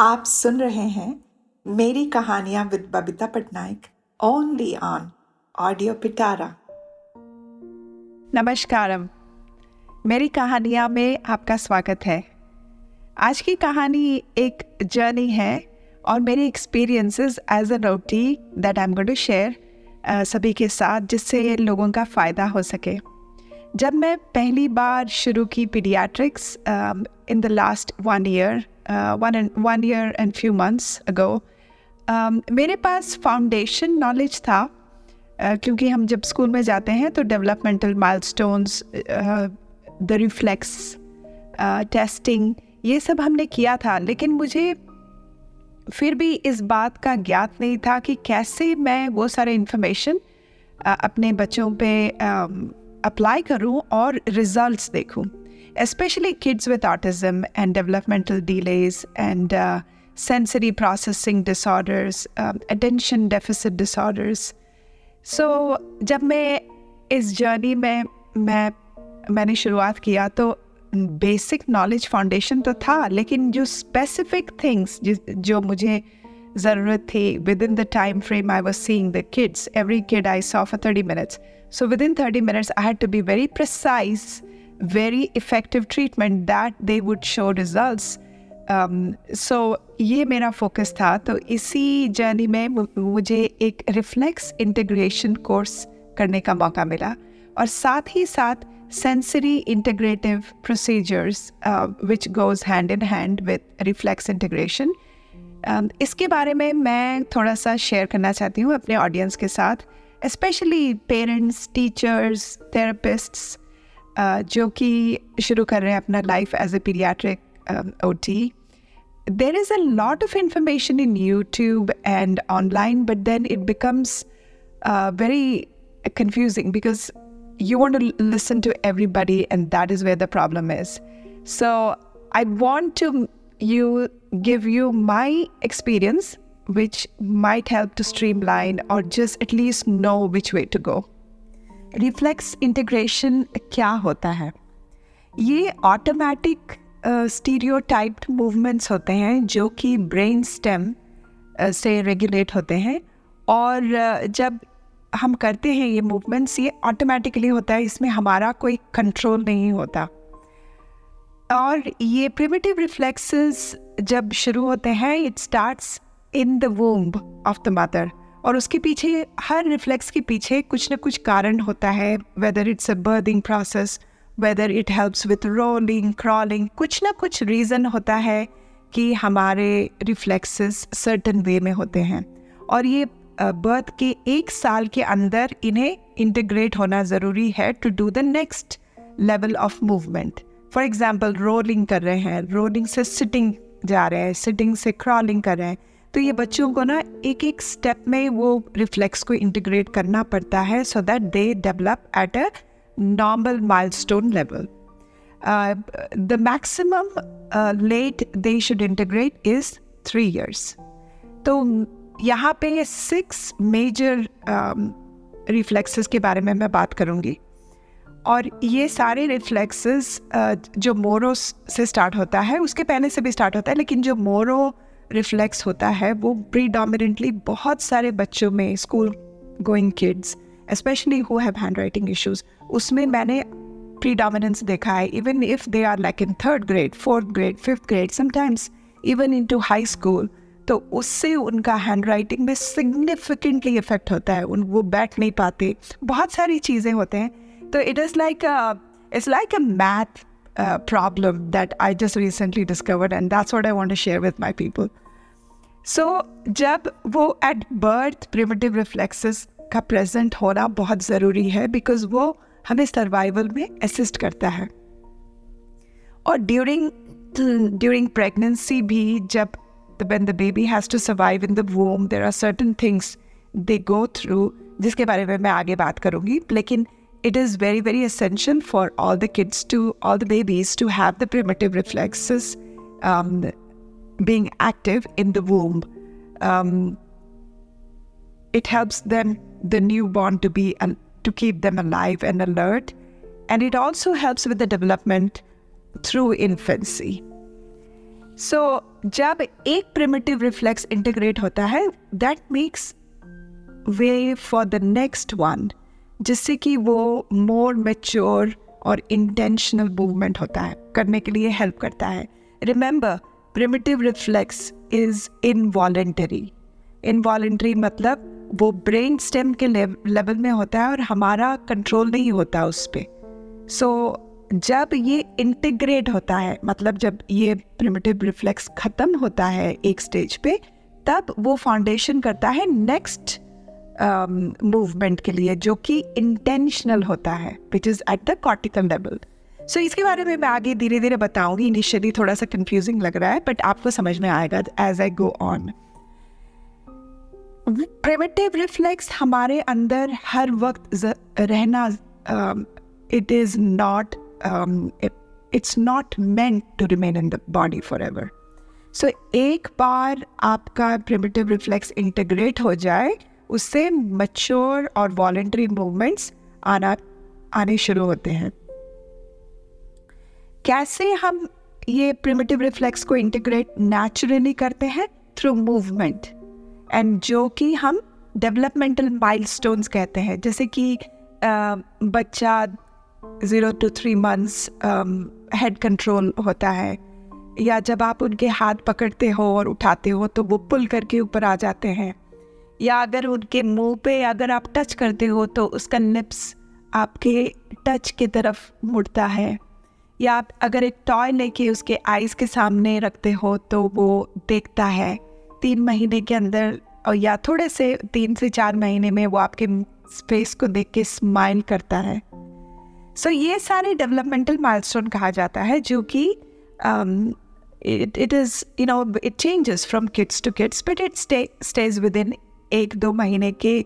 आप सुन रहे हैं मेरी कहानियाँ with Babita Patnaik only on audio Pitara नमस्कारम। मेरी कहानियाँ में आपका स्वागत है। आज की कहानी एक जर्नी है और मेरे experiences as a roti that I am going to share सभी के साथ जिससे लोगों का फ़ायदा हो सके। जब मैं पहली बार शुरू की pediatrics in the last one year one and one year and few months ago मेरे पास फाउंडेशन नॉलेज था uh, क्योंकि हम जब स्कूल में जाते हैं तो developmental milestones the reflex testing ये सब हमने किया था। लेकिन मुझे फिर भी इस बात का ज्ञात नहीं था कि कैसे मैं वो सारे इन्फॉर्मेशन uh, अपने बच्चों पे अप्लाई um, करूँ और रिजल्ट्स देखूँ। Especially kids with autism and developmental delays and uh, sensory processing disorders, um, attention deficit disorders. So जब मैं इस जर्नी में मैं मैंने शुरुआत किया तो बेसिक नॉलेज फाउंडेशन तो था लेकिन जो स्पेसिफिक थिंग्स जो मुझे ज़रूरत थी within the time frame I was seeing the kids every kid I saw for thirty minutes so within thirty minutes I had to be very precise very effective treatment that they would show result so ये मेरा focus था। तो इसी journey में मुझे एक reflex integration course करने का मौका मिला। और साथ ही साथ sensory integrative procedures which goes hand in hand with reflex integration इसके बारे में मैं थोड़ा सा शेयर करना चाहती हूँ अपने ऑडियंस के साथ स्पेशली पेरेंट्स टीचर्स थेरेपिस्ट्स जो कि शुरू कर रहे हैं अपना life as a paediatric O T there is a lot of information in YouTube and online, but then it becomes uh, very confusing because you want to listen to everybody, and that is where the problem is. So I want to you give you my experience, which might help to streamline or just at least know which way to go. Reflex integration क्या होता है? ये automatic stereotyped movements होते हैं जो कि brain stem से regulate होते हैं और uh, जब हम करते हैं ये मूवमेंट्स ये ऑटोमेटिकली होता है इसमें हमारा कोई कंट्रोल नहीं होता। और ये प्रिमिटिव रिफ्लेक्सेस जब शुरू होते हैं it starts in the womb of the mother और उसके पीछे, हर रिफ्लेक्स के पीछे कुछ ना कुछ कारण होता है whether it's a birthing process whether it helps with rolling crawling कुछ ना कुछ रीज़न होता है कि हमारे रिफ्लेक्सेस सर्टन वे में होते हैं। और ये बर्थ के एक साल के अंदर इन्हें इंटीग्रेट होना ज़रूरी है to do the next level of movement for example rolling कर रहे हैं रोलिंग से सिटिंग जा रहे हैं सिटिंग से क्रॉलिंग कर रहे हैं। तो ये बच्चों को ना एक एक स्टेप में वो रिफ्लेक्स को इंटीग्रेट करना पड़ता है so that they develop at a normal milestone level the maximum late they should integrate is three years तो यहाँ पे सिक्स मेजर रिफ्लेक्सेस के बारे में मैं बात करूँगी। और ये सारे रिफ्लेक्सेस uh, जो मोरो से स्टार्ट होता है उसके पहले से भी स्टार्ट होता है लेकिन जो मोरो रिफ्लेक्स होता है, वो प्रीडोमिनेंटली बहुत सारे बच्चों में school going kids specially who have hand writing issues उसमें मैंने प्रीडोमिनेंस देखा है even if they are like in third grade fourth grade fifth grade sometimes even in to high school तो उससे उनका हैंड राइटिंग में सिग्निफिकेंटली इफ़ेक्ट होता है, उन, वो बैठ नहीं पाते। बहुत सारी चीज़ें होते हैं। तो it is like it's like a math uh, problem that I just recently discovered, and that's what I want to share with my people. So, जब वो एट बर्थ प्रिमिटिव रिफ्लेक्सेस का प्रेजेंट होना बहुत ज़रूरी है बिकॉज़ वो हमें survival में असिस्ट करता है और ड्यूरिंग ड्यूरिंग प्रेगनेंसी भी जब when the baby has to survive in the womb there are certain things they go through जिसके बारे में मैं आगे बात करूँगी लेकिन it is very, very essential for all the kids to, all the babies to have the primitive reflexes um, being active in the womb. Um, it helps them, the newborn, to be uh, to keep them alive and alert, and it also helps with the development through infancy. So जब एक primitive reflex integrate होता है that makes way for the next one जिससे कि वो more mature और intentional movement होता है करने के लिए हेल्प करता है। Remember primitive reflex is involuntary involuntary मतलब वो ब्रेन स्टेम के लेवल में होता है और हमारा कंट्रोल नहीं होता उस पर सो so, जब ये इंटीग्रेट होता है मतलब जब ये प्रिमिटिव रिफ्लेक्स ख़त्म होता है एक स्टेज पे तब वो फाउंडेशन करता है नेक्स्ट मूवमेंट um, के लिए जो कि इंटेंशनल होता है which is at the cortical level so इसके बारे में मैं आगे धीरे धीरे बताऊँगी। इनिशियली थोड़ा सा कंफ्यूजिंग लग रहा है बट आपको समझ में आएगा as I go on primitive reflex हमारे अंदर हर वक्त रहना it is not it's not meant to remain in the body forever so एक बार आपका प्रिमिटिव रिफ्लेक्स इंटीग्रेट हो जाए उससे मच्योर और वॉलेंट्री मूवमेंट्स आना, आने शुरू होते हैं। कैसे हम ये प्रिमिटिव रिफ्लेक्स को इंटीग्रेट नेचुरली करते हैं? थ्रू मूवमेंट एंड जो कि हम डेवलपमेंटल माइलस्टोन्स कहते हैं। जैसे कि बच्चा zero to three months head control होता है। या जब आप उनके हाथ पकड़ते हो और उठाते हो तो वो पुल करके ऊपर आ जाते हैं। या अगर उनके मुँह पे अगर आप टच करते हो तो उसका निप्स आपके टच की तरफ़ मुड़ता है। या आप अगर एक टॉय लेके उसके आइज़ के सामने रखते हो तो वो देखता है। तीन महीने के अंदर और या थोड़े से तीन से चार महीने में वो आपके फेस को देख के स्माइल करता है। सो so, ये सारे डेवलपमेंटल माइलस्टोन कहा जाता है जो कि it is you know it changes from kids to kids but it stay stage within एक दो महीने के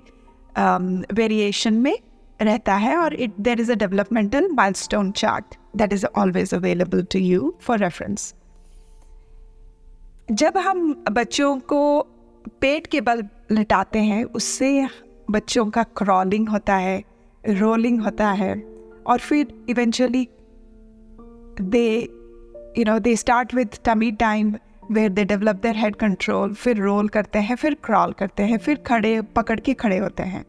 वेरिएशन um, में रहता है और it there is a developmental milestone chart that is always available to you for reference जब हम बच्चों को पेट के बल लिटाते हैं उससे बच्चों का क्रॉलिंग होता है रोलिंग होता है और फिर eventually they you know they start with tummy time where they develop their head control फिर रोल करते हैं फिर क्रॉल करते हैं फिर खड़े पकड़ के खड़े होते हैं।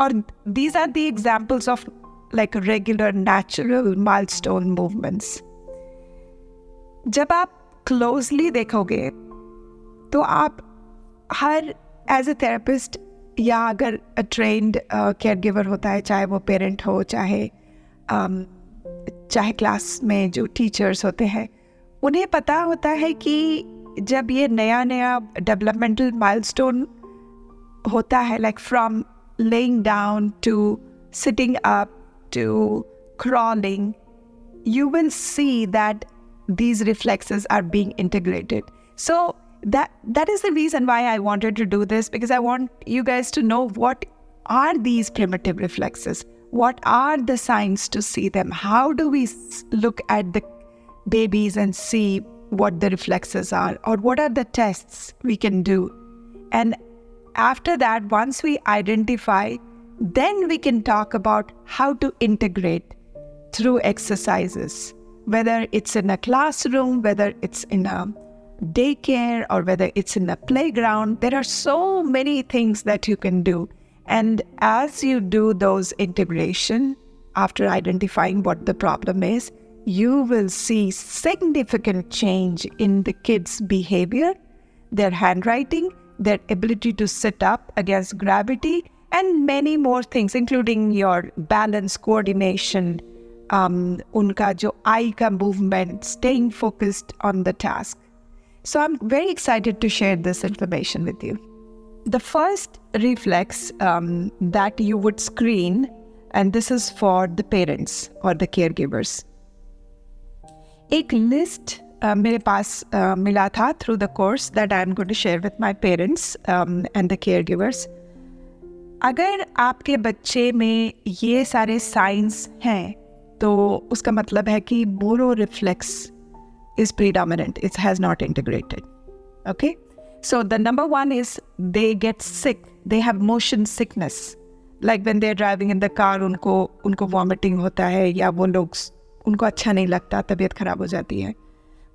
और these are the examples of like regular natural milestone movements जब आप क्लोजली देखोगे तो आप हर एज ए थेरेपिस्ट या अगर ट्रेंड केयर गिवर होता है चाहे वो पेरेंट हो चाहे um, चाहे क्लास में जो टीचर्स होते हैं उन्हें पता होता है कि जब ये नया नया डेवलपमेंटल माइलस्टोन होता है like from laying down to sitting up to crawling you will see that these reflexes are being integrated. So that that is the reason why I wanted to do this because I want you guys to know what are these primitive reflexes? What are the signs to see them? How do we look at the babies and see what the reflexes are or what are the tests we can do? And after that, once we identify, then we can talk about how to integrate through exercises, whether it's in a classroom, whether it's in a daycare or whether it's in a playground, there are so many things that you can do. And as you do those integration, after identifying what the problem is, you will see significant change in the kids' behavior, their handwriting, their ability to sit up against gravity, and many more things, including your balance, coordination, um, unka jo eye ka movement, staying focused on the task. So I'm very excited to share this information with you. The first reflex um, that you would screen, and this is for the parents or the caregivers. एक list uh, मेरे पास uh, मिला था through the course that I am going to share with my parents and the caregivers अगर आपके बच्चे में ये सारे साइंस हैं तो उसका मतलब है कि Moro reflex is predominant it's has not integrated okay so the number one is they get sick they have motion sickness like when they're driving in the car उनको उनको वॉमिटिंग होता है या वो लोग उनको अच्छा नहीं लगता, तबीयत खराब हो जाती है।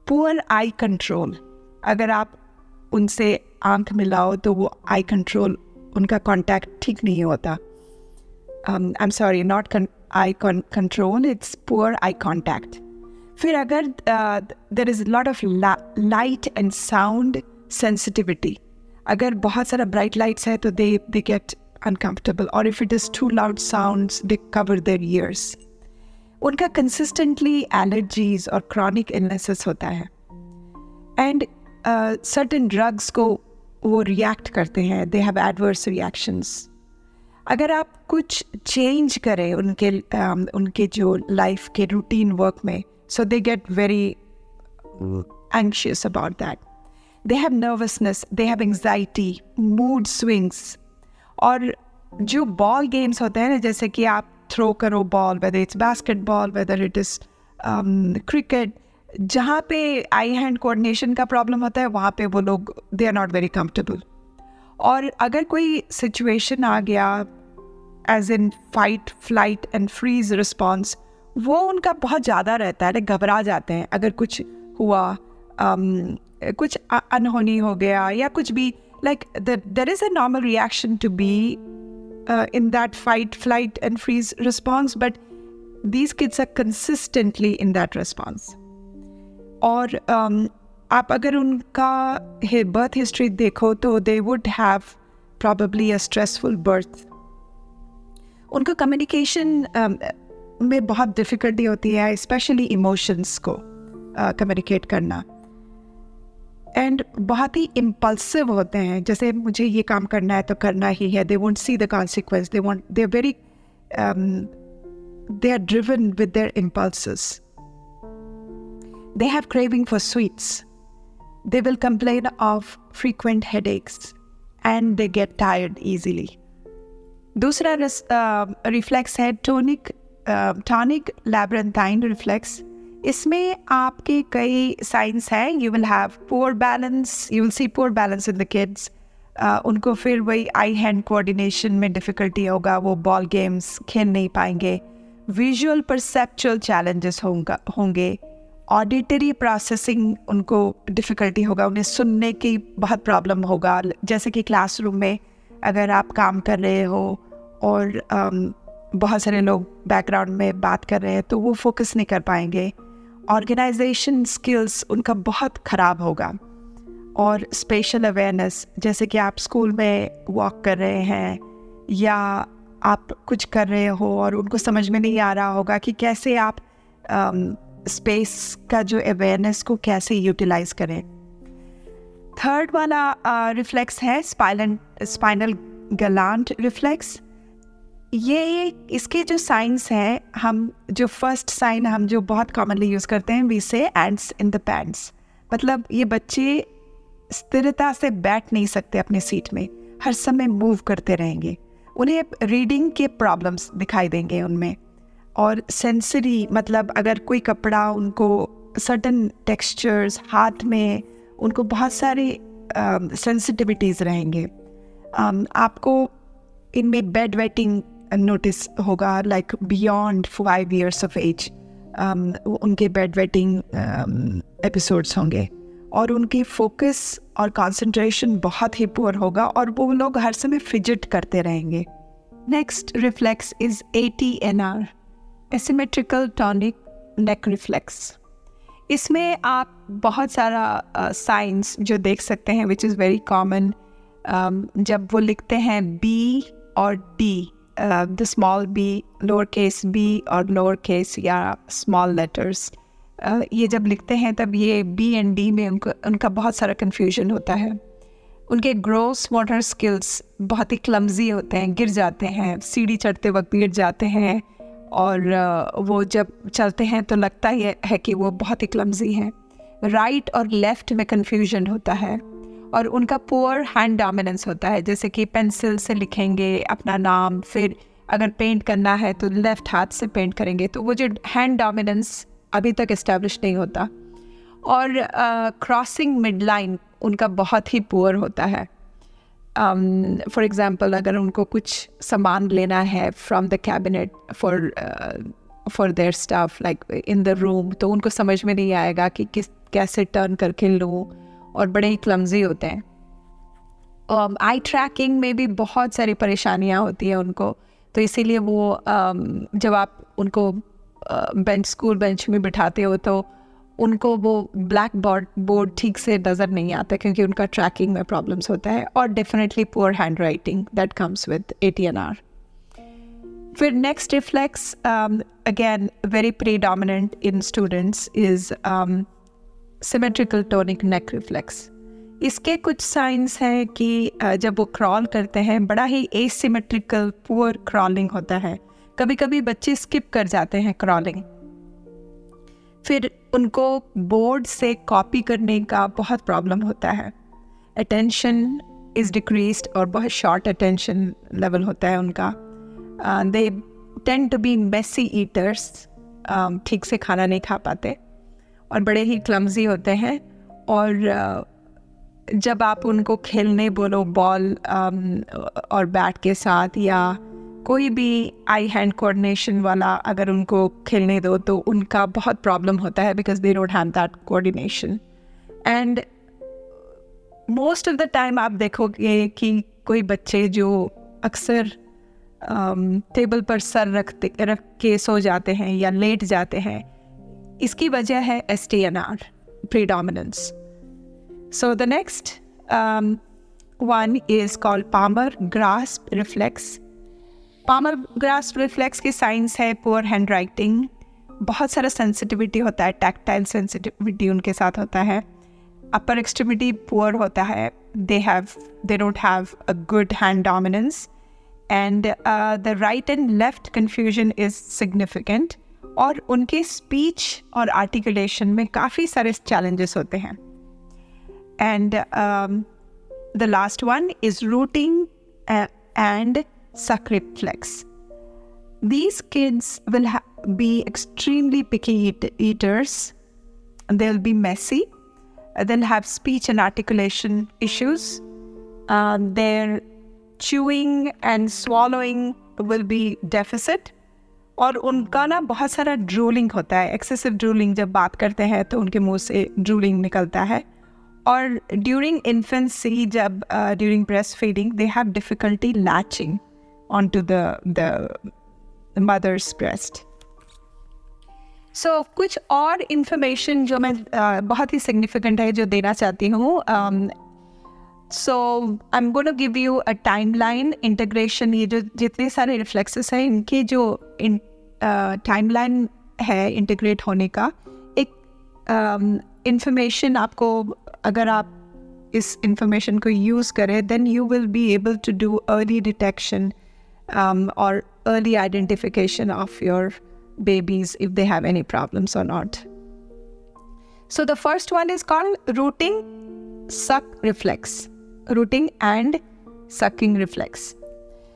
पुअर आई कंट्रोल अगर आप उनसे आँख मिलाओ तो वो आई कंट्रोल उनका कांटेक्ट ठीक नहीं होता। I am sorry not eye control it's poor eye contact फिर अगर there is lot of light and sound sensitivity अगर बहुत सारा ब्राइट लाइट्स है तो दे दे गेट अनकम्फर्टेबल और if it is too loud sounds they cover their ears उनका consistently allergies और क्रॉनिक इलनेसेस होता है। एंड सर्टन ड्रग्स को वो रिएक्ट करते हैं। दे हैव एडवर्स रिएक्शंस अगर आप कुछ चेंज करें उनके um, उनके जो लाइफ के रूटीन वर्क में so they get very anxious about that they have nervousness they have anxiety mood swings और जो बॉल गेम्स होते हैं ना जैसे कि आप थ्रो करो ball whether it's basketball whether it is cricket जहाँ पे आई हैंड कोऑर्डिनेशन का प्रॉब्लम होता है वहाँ पे वो लोग they are not very comfortable और अगर कोई सिचुएशन आ गया as in fight flight and freeze response वो उनका बहुत ज़्यादा रहता है घबरा जाते हैं। अगर कुछ हुआ um, कुछ अनहोनी हो गया या कुछ भी like there is a normal reaction to be in that fight flight and freeze response but these kids are consistently in that response. और um, आप अगर उनका बर्थ हिस्ट्री देखो तो they would have probably a stressful birth उनका communication um, में बहुत difficulty होती है स्पेशली इमोशंस को कम्युनिकेट uh, करना एंड बहुत ही इम्पल्सिव होते हैं। जैसे मुझे ये काम करना है तो करना ही है। They won't see the consequence they won't they very they are driven with their impulse they have craving for sweets they will complain of frequent headaches and they get tired easily दूसरा reflex है tonic tonic labyrinthine reflex इसमें आपके कई signs हैं। You will have poor balance you will see poor balance in the kids उनको फिर वही eye hand coordination में डिफ़िकल्टी होगा वो बॉल गेम्स खेल नहीं पाएँगे। विजुअल परसेप्चुअल चैलेंजेस होंगे होंगे। ऑडिटरी प्रोसेसिंग उनको डिफ़िकल्टी होगा उन्हें सुनने की बहुत प्रॉब्लम होगा। जैसे कि क्लासरूम में अगर आप काम कर रहे हो और um, बहुत सारे लोग बैकग्राउंड में बात कर रहे हैं तो वो फोकस नहीं कर पाएँगे। ऑर्गेनाइजेशन स्किल्स उनका बहुत ख़राब होगा। और स्पेशल अवेयरनेस जैसे कि आप स्कूल में वॉक कर रहे हैं या आप कुछ कर रहे हो और उनको समझ में नहीं आ रहा होगा कि कैसे आप स्पेस um, का जो अवेयरनेस को कैसे यूटिलाइज करें। थर्ड वाला रिफ्लेक्स uh, है स्पाइलन स्पाइनल गलांट रिफ्लेक्स ये इसके जो साइंस हैं हम जो फ़र्स्ट साइन हम जो बहुत कॉमनली यूज़ करते हैं वी से एंड्स इन द पैंट्स मतलब ये बच्चे स्थिरता से बैठ नहीं सकते अपने सीट में। हर समय मूव करते रहेंगे। उन्हें रीडिंग के प्रॉब्लम्स दिखाई देंगे उनमें। और सेंसरी मतलब अगर कोई कपड़ा उनको सर्टन टेक्सचर्स हाथ में उनको बहुत सारे सेंसिटिविटीज़ uh, रहेंगे। um, आपको इनमें बेड वेटिंग नोटिस होगा like beyond five years of age उनके बेड वेटिंग एपिसोड्स होंगे। और उनकी फोकस और कंसंट्रेशन बहुत ही पुअर होगा और वो लोग हर समय फिजिट करते रहेंगे। Next reflex is A T N R asymmetrical tonic neck reflex इसमें आप बहुत सारा साइंस uh, जो देख सकते हैं विच इज़ वेरी कॉमन जब वो लिखते हैं बी और D the small B lower case B और लोअर केस या स्मॉल लेटर्स uh, ये जब लिखते हैं तब ये बी एंड डी में उनको उनका बहुत सारा कन्फ्यूज़न होता है। उनके ग्रोस मोटर स्किल्स बहुत ही क्लमजी होते हैं गिर जाते हैं सीढ़ी चढ़ते वक्त गिर जाते हैं और uh, वो जब चलते हैं तो लगता ही है कि वो बहुत ही क्लमजी हैं। राइट और लेफ़्ट में कन्फ्यूज़न होता है। और उनका पुअर हैंड डोमिनेंस होता है। जैसे कि पेंसिल से लिखेंगे अपना नाम फिर अगर पेंट करना है तो लेफ़्ट हाथ से पेंट करेंगे। तो वो जो हैंड डोमिनेंस अभी तक इस्टेब्लिश नहीं होता। और क्रॉसिंग मिड लाइन उनका बहुत ही पुअर होता है। फॉर um, एग्ज़ाम्पल अगर उनको कुछ सामान लेना है from the cabinet for for their staff like in the room तो उनको समझ में नहीं आएगा कि किस कैसे टर्न करके लूँ। और बड़े ही क्लमजी होते हैं। आई um, ट्रैकिंग में भी बहुत सारी परेशानियाँ होती हैं उनको। तो इसीलिए वो um, जब आप उनको बेंच स्कूल बेंच में बिठाते हो तो उनको वो ब्लैक बोर्ड बोर्ड ठीक से नज़र नहीं आता क्योंकि उनका ट्रैकिंग में प्रॉब्लम्स होता है और definitely poor handwriting that comes with A T N R फिर next reflex again very predominant in students is symmetrical tonic neck reflex इसके कुछ साइंस हैं कि जब वो क्रॉल करते हैं, बड़ा ही एसिमेट्रिकल पुअर क्रॉलिंग होता है। कभी कभी बच्चे स्किप कर जाते हैं क्रॉलिंग फिर उनको बोर्ड से कॉपी करने का बहुत प्रॉब्लम होता है। अटेंशन इज़ डिक्रीज और बहुत शॉर्ट अटेंशन लेवल होता है उनका। They tend to be messy eaters ठीक से खाना नहीं खा पाते। और बड़े ही क्लमजी होते हैं। और जब आप उनको खेलने बोलो बॉल और बैट के साथ या कोई भी आई हैंड कोऑर्डिनेशन वाला अगर उनको खेलने दो तो उनका बहुत प्रॉब्लम होता है because they don't have that coordination and most of the time आप देखोगे कि कोई बच्चे जो अक्सर टेबल पर सर रखते, रख के सो जाते हैं या लेट जाते हैं इसकी वजह है S T N R predominance so the next one is called palmar grasp reflex palmar grasp reflex की साइंस है पुअर हैंड राइटिंग बहुत सारा सेंसिटिविटी होता है टैक्टाइल सेंसिटिविटी उनके साथ होता है. अपर एक्सट्रीमिटी पुअर होता है. They have they don't have a good hand dominance and the right and left confusion is significant और उनके स्पीच और आर्टिकुलेशन में काफ़ी सारे चैलेंजेस होते हैं and the last one is rooting and suck reflex. These kids will ha- be extremely picky eat- eaters. They'll be messy. They'll have speech and articulation issues. Uh, their chewing and swallowing will be deficit. और उनका ना बहुत सारा drooling होता है excessive drooling जब बात करते हैं तो उनके मुँह से ड्रूलिंग निकलता है। और ड्यूरिंग इन्फेंसी जब during breastfeeding they have difficulty latching on to the mother's breast so कुछ और इन्फॉर्मेशन जो मैं uh, बहुत ही सिग्निफिकेंट है जो देना चाहती हूँ so I am gonna give you a timeline integration ये जो जितने सारे रिफ्लेक्सेस हैं इनके जो टाइम लाइन है इंटीग्रेट होने का एक इंफॉर्मेशन um, आपको अगर आप इस इंफॉर्मेशन को यूज़ करें then you will be able to do early detection और early early of your babies if they have any problems or not. So, the first one is called rooting suck reflex, rooting and sucking reflex.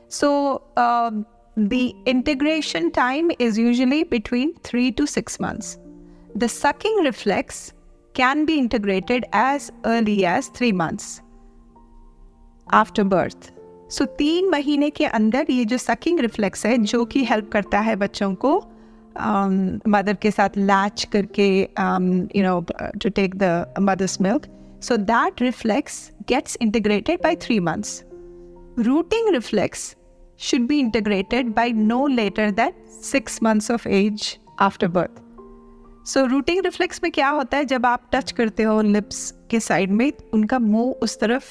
So, um, the integration time is usually between three to six months. The sucking reflex can be integrated as early as three months after birth. So तीन महीने के अंदर ये जो sucking reflex है जो कि help करता है बच्चों को मदर um, के साथ लैच करके you know to take the mother's milk so that reflex gets integrated by three months rooting reflex should be integrated by no later than six months of age after birth. So rooting reflex में क्या होता है? जब आप touch करते हो lips के side में, उनका मुँह उस तरफ़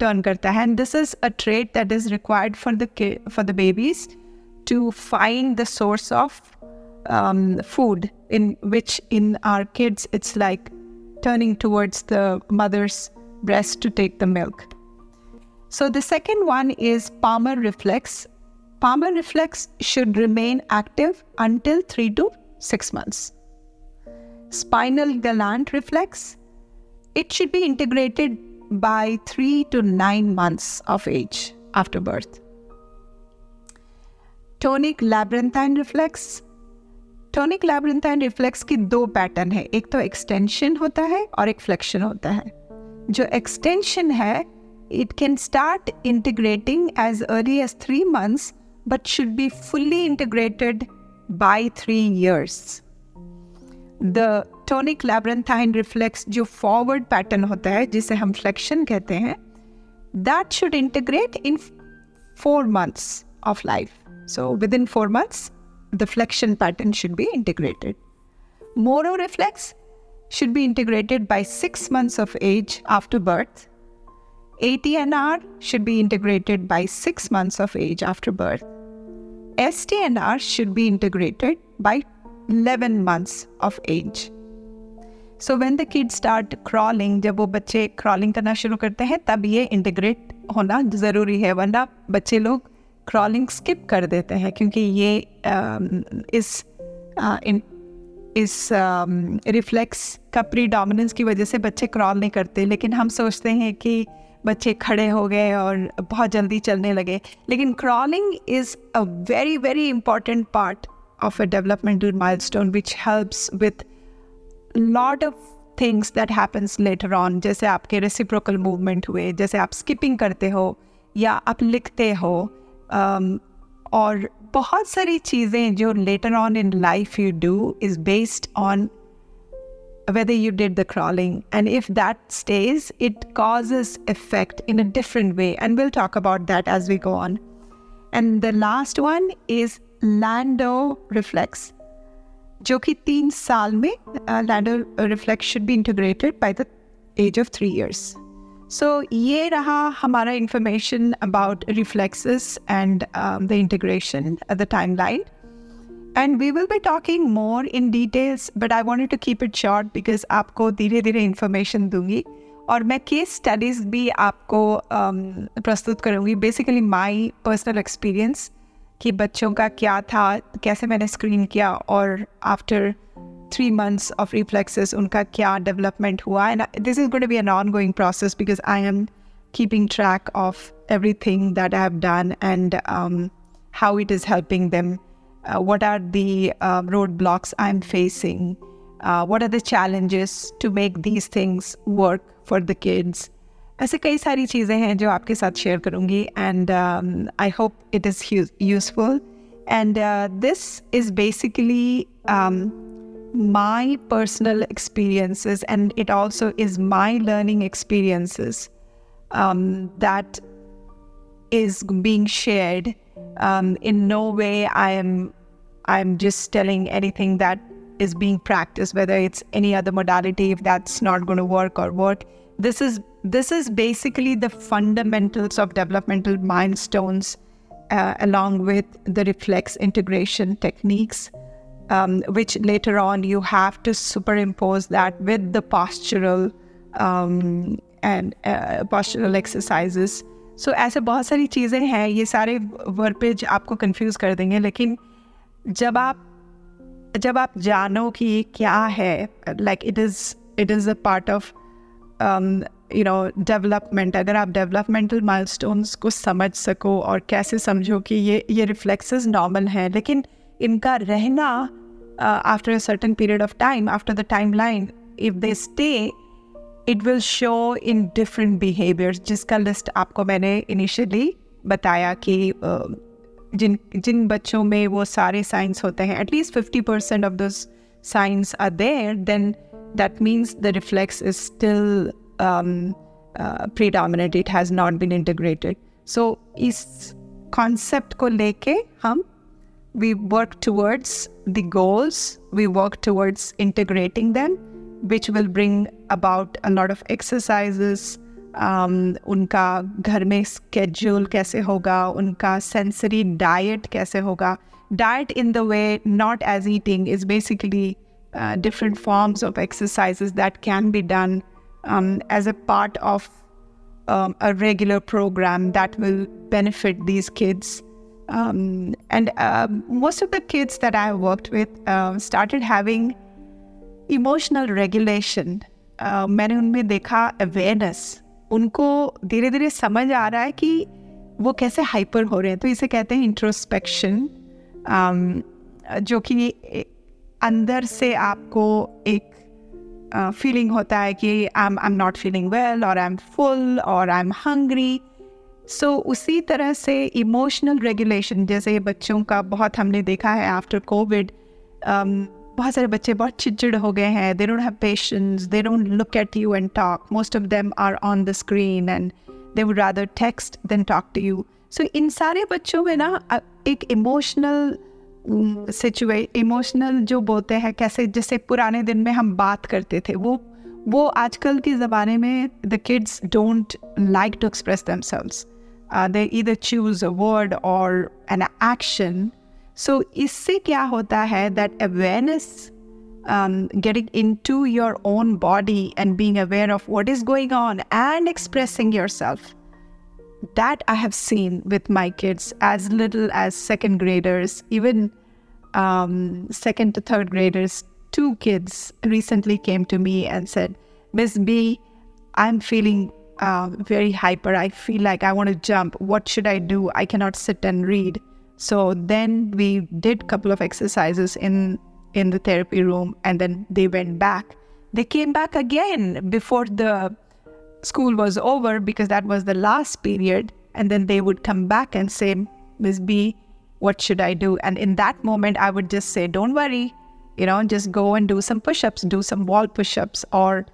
टर्न करता है। And this is a trait that is required for the for the babies to find the source of food in which in our kids it's like turning towards the mother's breast to take the milk. So the second one is palmar reflex. Palmar reflex should remain active until 3 to 6 months. Spinal gland reflex, it should be integrated by 3 to 9 months of age after birth. Tonic labyrinthine reflex tonic labyrinthine reflex की दो pattern है। एक तो extension होता है और एक flexion होता है। जो एक्सटेंशन है it can start integrating as early as three months, but should be fully integrated by three years. The tonic labyrinthine reflex जो फॉरवर्ड पैटर्न होता है जिसे हम फ्लेक्शन कहते हैं that should integrate in four months of life so within four months The flexion pattern should be integrated Moro reflex should be integrated by six months of age after birth. ATNR should be integrated by six months of age after birth. STNR should be integrated by 11 months of age. So when the kid start crawling जब वो बच्चे crawling करना शुरू करते हैं तब ये integrate होना ज़रूरी है वरना बच्चे लोग क्रॉलिंग स्किप कर देते हैं, क्योंकि ये इस इस रिफ्लेक्स का प्रीडोमिनेंस की वजह से बच्चे क्रॉल नहीं करते, लेकिन हम सोचते हैं कि बच्चे खड़े हो गए और बहुत जल्दी चलने लगे। लेकिन crawling is a very very important part of a developmental milestone which helps with lot of things that happens later on जैसे आपके रेसिप्रोकल मूवमेंट हुए, जैसे आप स्किपिंग करते हो, या आप लिखते हो और बहुत सारी चीज़ें जो later on in life you do is based on whether you did the crawling and if that stays it causes effect in a different way and we'll talk about that as we go on and the last one is lando reflex जो कि तीन साल में Landau reflex should be integrated by the age of three years so ये रहा हमारा information about reflexes and the integration the timeline and we will be talking more in details but I want to keep it short because आपको धीरे धीरे information दूँगी। और मैं case studies भी आपको um, प्रस्तुत करूँगी। बेसिकली माई पर्सनल एक्सपीरियंस कि बच्चों का क्या था कैसे मैंने स्क्रीन किया और after three months of reflexes unka kya development hua and this is going to be an ongoing process because i am keeping track of everything that i have done and um, how it is helping them uh, what are the uh, roadblocks i'm facing uh, what are the challenges to make these things work for the kids ऐसे कई सारी चीज़ें हैं जो आपके साथ share करूँगी and I hope it is useful and this is basically my personal experiences and it also is my learning experiences um, that is being shared um, in no way i am i'm just telling anything that is being practiced whether it's any other modality if that's not going to work or work. This is this is basically the fundamentals of developmental milestones uh, along with the reflex integration techniques um, which later on you have to superimpose that with the postural um, and uh, postural exercises. So ऐसे बहुत सारी चीज़ें हैं ये सारे वर्पेज आपको confuse कर देंगे लेकिन जब आप जब आप जानो कि ये क्या है like it is it is a part of you know development अगर आप डेवलपमेंटल माइलस्टोन्स को समझ सको और कैसे समझो कि ये ये रिफ्लेक्सेस नॉर्मल हैं लेकिन इनका रहना after a certain period of time after the timeline if they stay it will show in different behaviours जिसका लिस्ट आपको मैंने इनिशियली बताया कि uh, जिन जिन बच्चों में वो सारे साइंस होते हैं at least fifty percent of these signs are there then that means the reflex is still predominate it has not been integrated so इस कॉन्सेप्ट को लेके हम we work towards the goals, we work towards integrating them, which will bring about a lot of exercises. Um, उनका घर में schedule कैसे होगा उनका sensory diet कैसे होगा diet in the way not as eating is basically uh, different forms of exercises that can be done um, as a part of um, a regular program that will benefit these kids um, and uh, most of the kids that I worked with uh, started having emotional regulation. Uh, मैंने उनमें देखा awareness उनको धीरे धीरे समझ आ रहा है कि वो कैसे हाइपर हो रहे हैं। तो इसे कहते हैं इंट्रोस्पेक्शन um, जो कि अंदर से आपको एक फीलिंग uh, होता है कि I am not feeling well और आई एम फुल और I am hungry so so, उसी तरह से इमोशनल रेगुलेशन जैसे बच्चों का बहुत हमने देखा है आफ्टर कोविड um, बहुत सारे बच्चे बहुत चिड़चिड़ हो गए हैं। They don't have patience they don't look at you and talk most of them are on the screen and they would rather text than talk to you so इन सारे बच्चों में ना एक इमोशनल सिचुए इमोशनल जो बोलते हैं कैसे जैसे पुराने दिन में हम बात करते थे वो वो आजकल के ज़माने में the kids don't like to express Themselves they either choose a word or an action so इससे क्या होता है that awareness getting into your own body and being aware of what is going on and expressing yourself that I have seen with my kids as little as second graders, even um, second to third graders. Two kids recently came to me and said, Miss B, I'm feeling uh, very hyper. I feel like I want to jump. What should I do? I cannot sit and read. So then we did couple of exercises in in the therapy room, and then they went back. They came back again before the school was over because that was the last period, and then they would come back and say, Miss B, what should I do? And in that moment, I would just say, Don't worry, you know, just go and do some push ups, do some wall push ups, or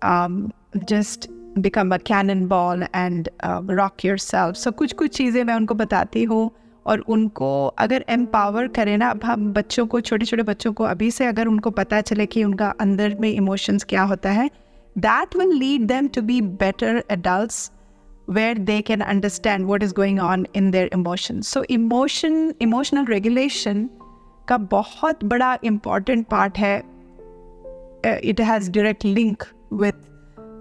um, just become a cannonball and rock yourself so कुछ कुछ चीज़ें मैं उनको बताती हूँ और उनको अगर एम्पावर करें ना, अब हम बच्चों को, छोटे छोटे बच्चों को अभी से अगर उनको पता चले कि उनका अंदर में इमोशंस क्या होता है that will lead them to be better adult where they can understand what is going on in their emotion so emotion emotional regulation का बहुत बड़ा इंपॉर्टेंट पार्ट है. It has direct link with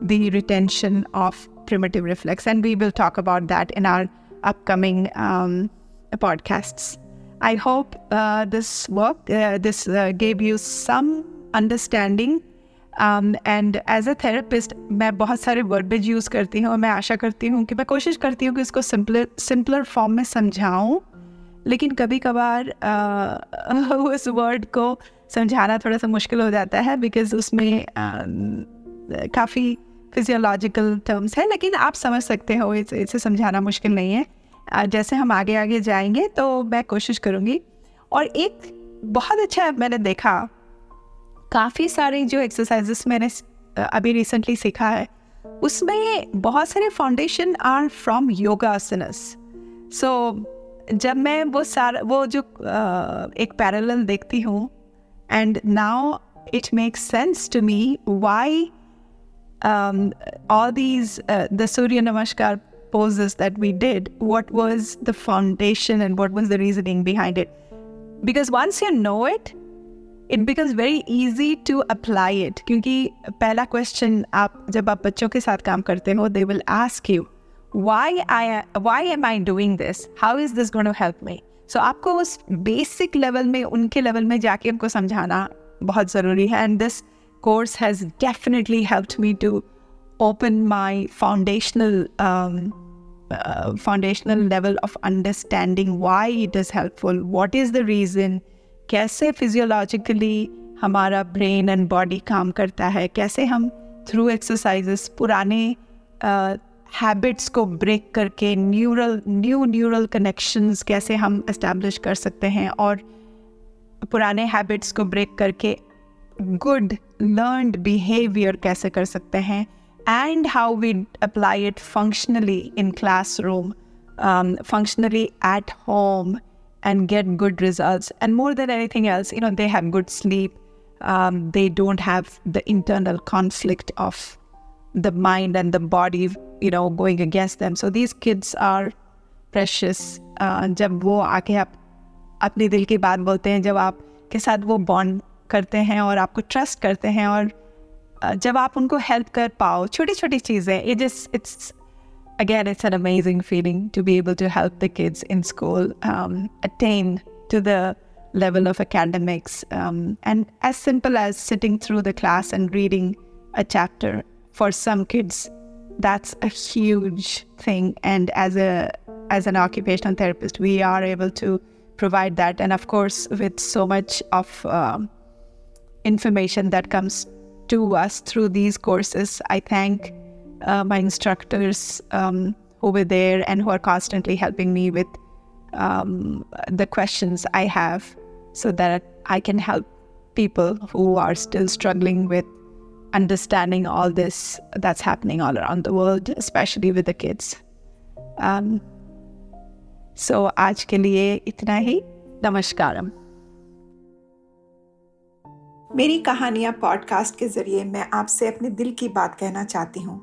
the retention of primitive reflex, and we will talk about that in our upcoming um, podcasts. I hope uh, this worked. Uh, this uh, gave you some understanding and as a therapist मैं बहुत सारे वर्बेज use करती हूँ और मैं आशा करती हूँ कि मैं कोशिश करती हूँ कि इसको सिंपलर सिंपलर फॉर्म में समझाऊँ लेकिन कभी कभार उस वर्ड को समझाना थोड़ा सा मुश्किल हो जाता है बिकॉज़ उसमें काफ़ी फिजियोलॉजिकल टर्म्स है लेकिन आप समझ सकते हो इसे इसे समझाना मुश्किल नहीं है। जैसे हम आगे आगे जाएँगे तो मैं कोशिश करूँगी। और एक बहुत अच्छा मैंने देखा काफ़ी सारे जो एक्सरसाइजेस मैंने अभी रिसेंटली सीखा है उसमें बहुत सारे foundation are from yoga asanas so जब मैं वो सारा वो जो uh, एक पैरेलल देखती हूँ and now it makes sense to me why all these uh, the surya namaskar poses that we did what was the foundation and what was the reasoning behind it because once you know it it becomes very easy to apply it क्योंकि पहला question आप जब आप बच्चों के साथ काम करते हो they will ask you why I why am I doing this how is this going to help me so आपको उस बेसिक लेवल में उनके लेवल में जाके उनको समझाना बहुत ज़रूरी है and this course has definitely helped me to open my foundational um, uh, foundational level of understanding why it is helpful what is the reason कैसे फिजियोलॉजिकली हमारा ब्रेन एंड बॉडी काम करता है कैसे हम थ्रू एक्सरसाइजेस पुराने habits uh, को break करके न्यूरल न्यू न्यूरल कनेक्शंस कैसे हम इस्टेब्लिश कर सकते हैं और पुराने हैबिट्स को ब्रेक करके गुड लर्नड बिहेवियर कैसे कर सकते हैं and how we apply it functionally in classroom functionally at home get good results. And more than anything else, you know, they have good sleep. Um, they don't have the internal conflict of the mind and the body, you know, going against them. So these kids are precious. Uh, जब वो आके आप अपने दिल की बात बोलते हैं जब आपके साथ वो बॉन्ड करते हैं और आपको ट्रस्ट करते हैं और जब आप उनको हेल्प कर पाओ छोटी छोटी चीज़ें it is it's an amazing feeling to be able to help the kids in school um, attain to the level of academics. Um, and as simple as sitting through the class and reading a chapter for some kids, that's a huge thing. And as a as an occupational therapist, we are able to provide that. And of course, with so much of um, information that comes to us through these courses, I thank uh, my instructors um, who were there and who are constantly helping me with um, the questions I have so that I can help people who are still struggling with understanding all this that's happening all around the world, especially with the kids. Um, so आज के लिए इतना ही नमस्कारम मेरी कहानियाँ podcast के ज़रिए मैं आपसे अपने दिल की बात कहना चाहती हूँ।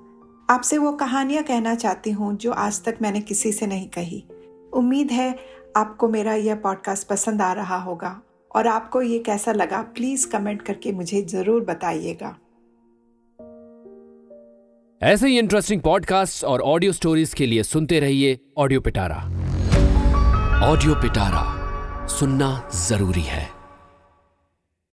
आपसे वो कहानियाँ कहना चाहती हूँ जो आज तक मैंने किसी से नहीं कही। उम्मीद है आपको मेरा यह पॉडकास्ट पसंद आ रहा होगा और आपको ये कैसा लगा प्लीज़ कमेंट करके मुझे ज़रूर बताइएगा। ऐसे ही इंटरेस्टिंग पॉडकास्ट और ऑडियो स्टोरीज के लिए सुनते रहिए ऑडियो पिटारा ऑडियो पिटारा सुनना ज़रूरी है।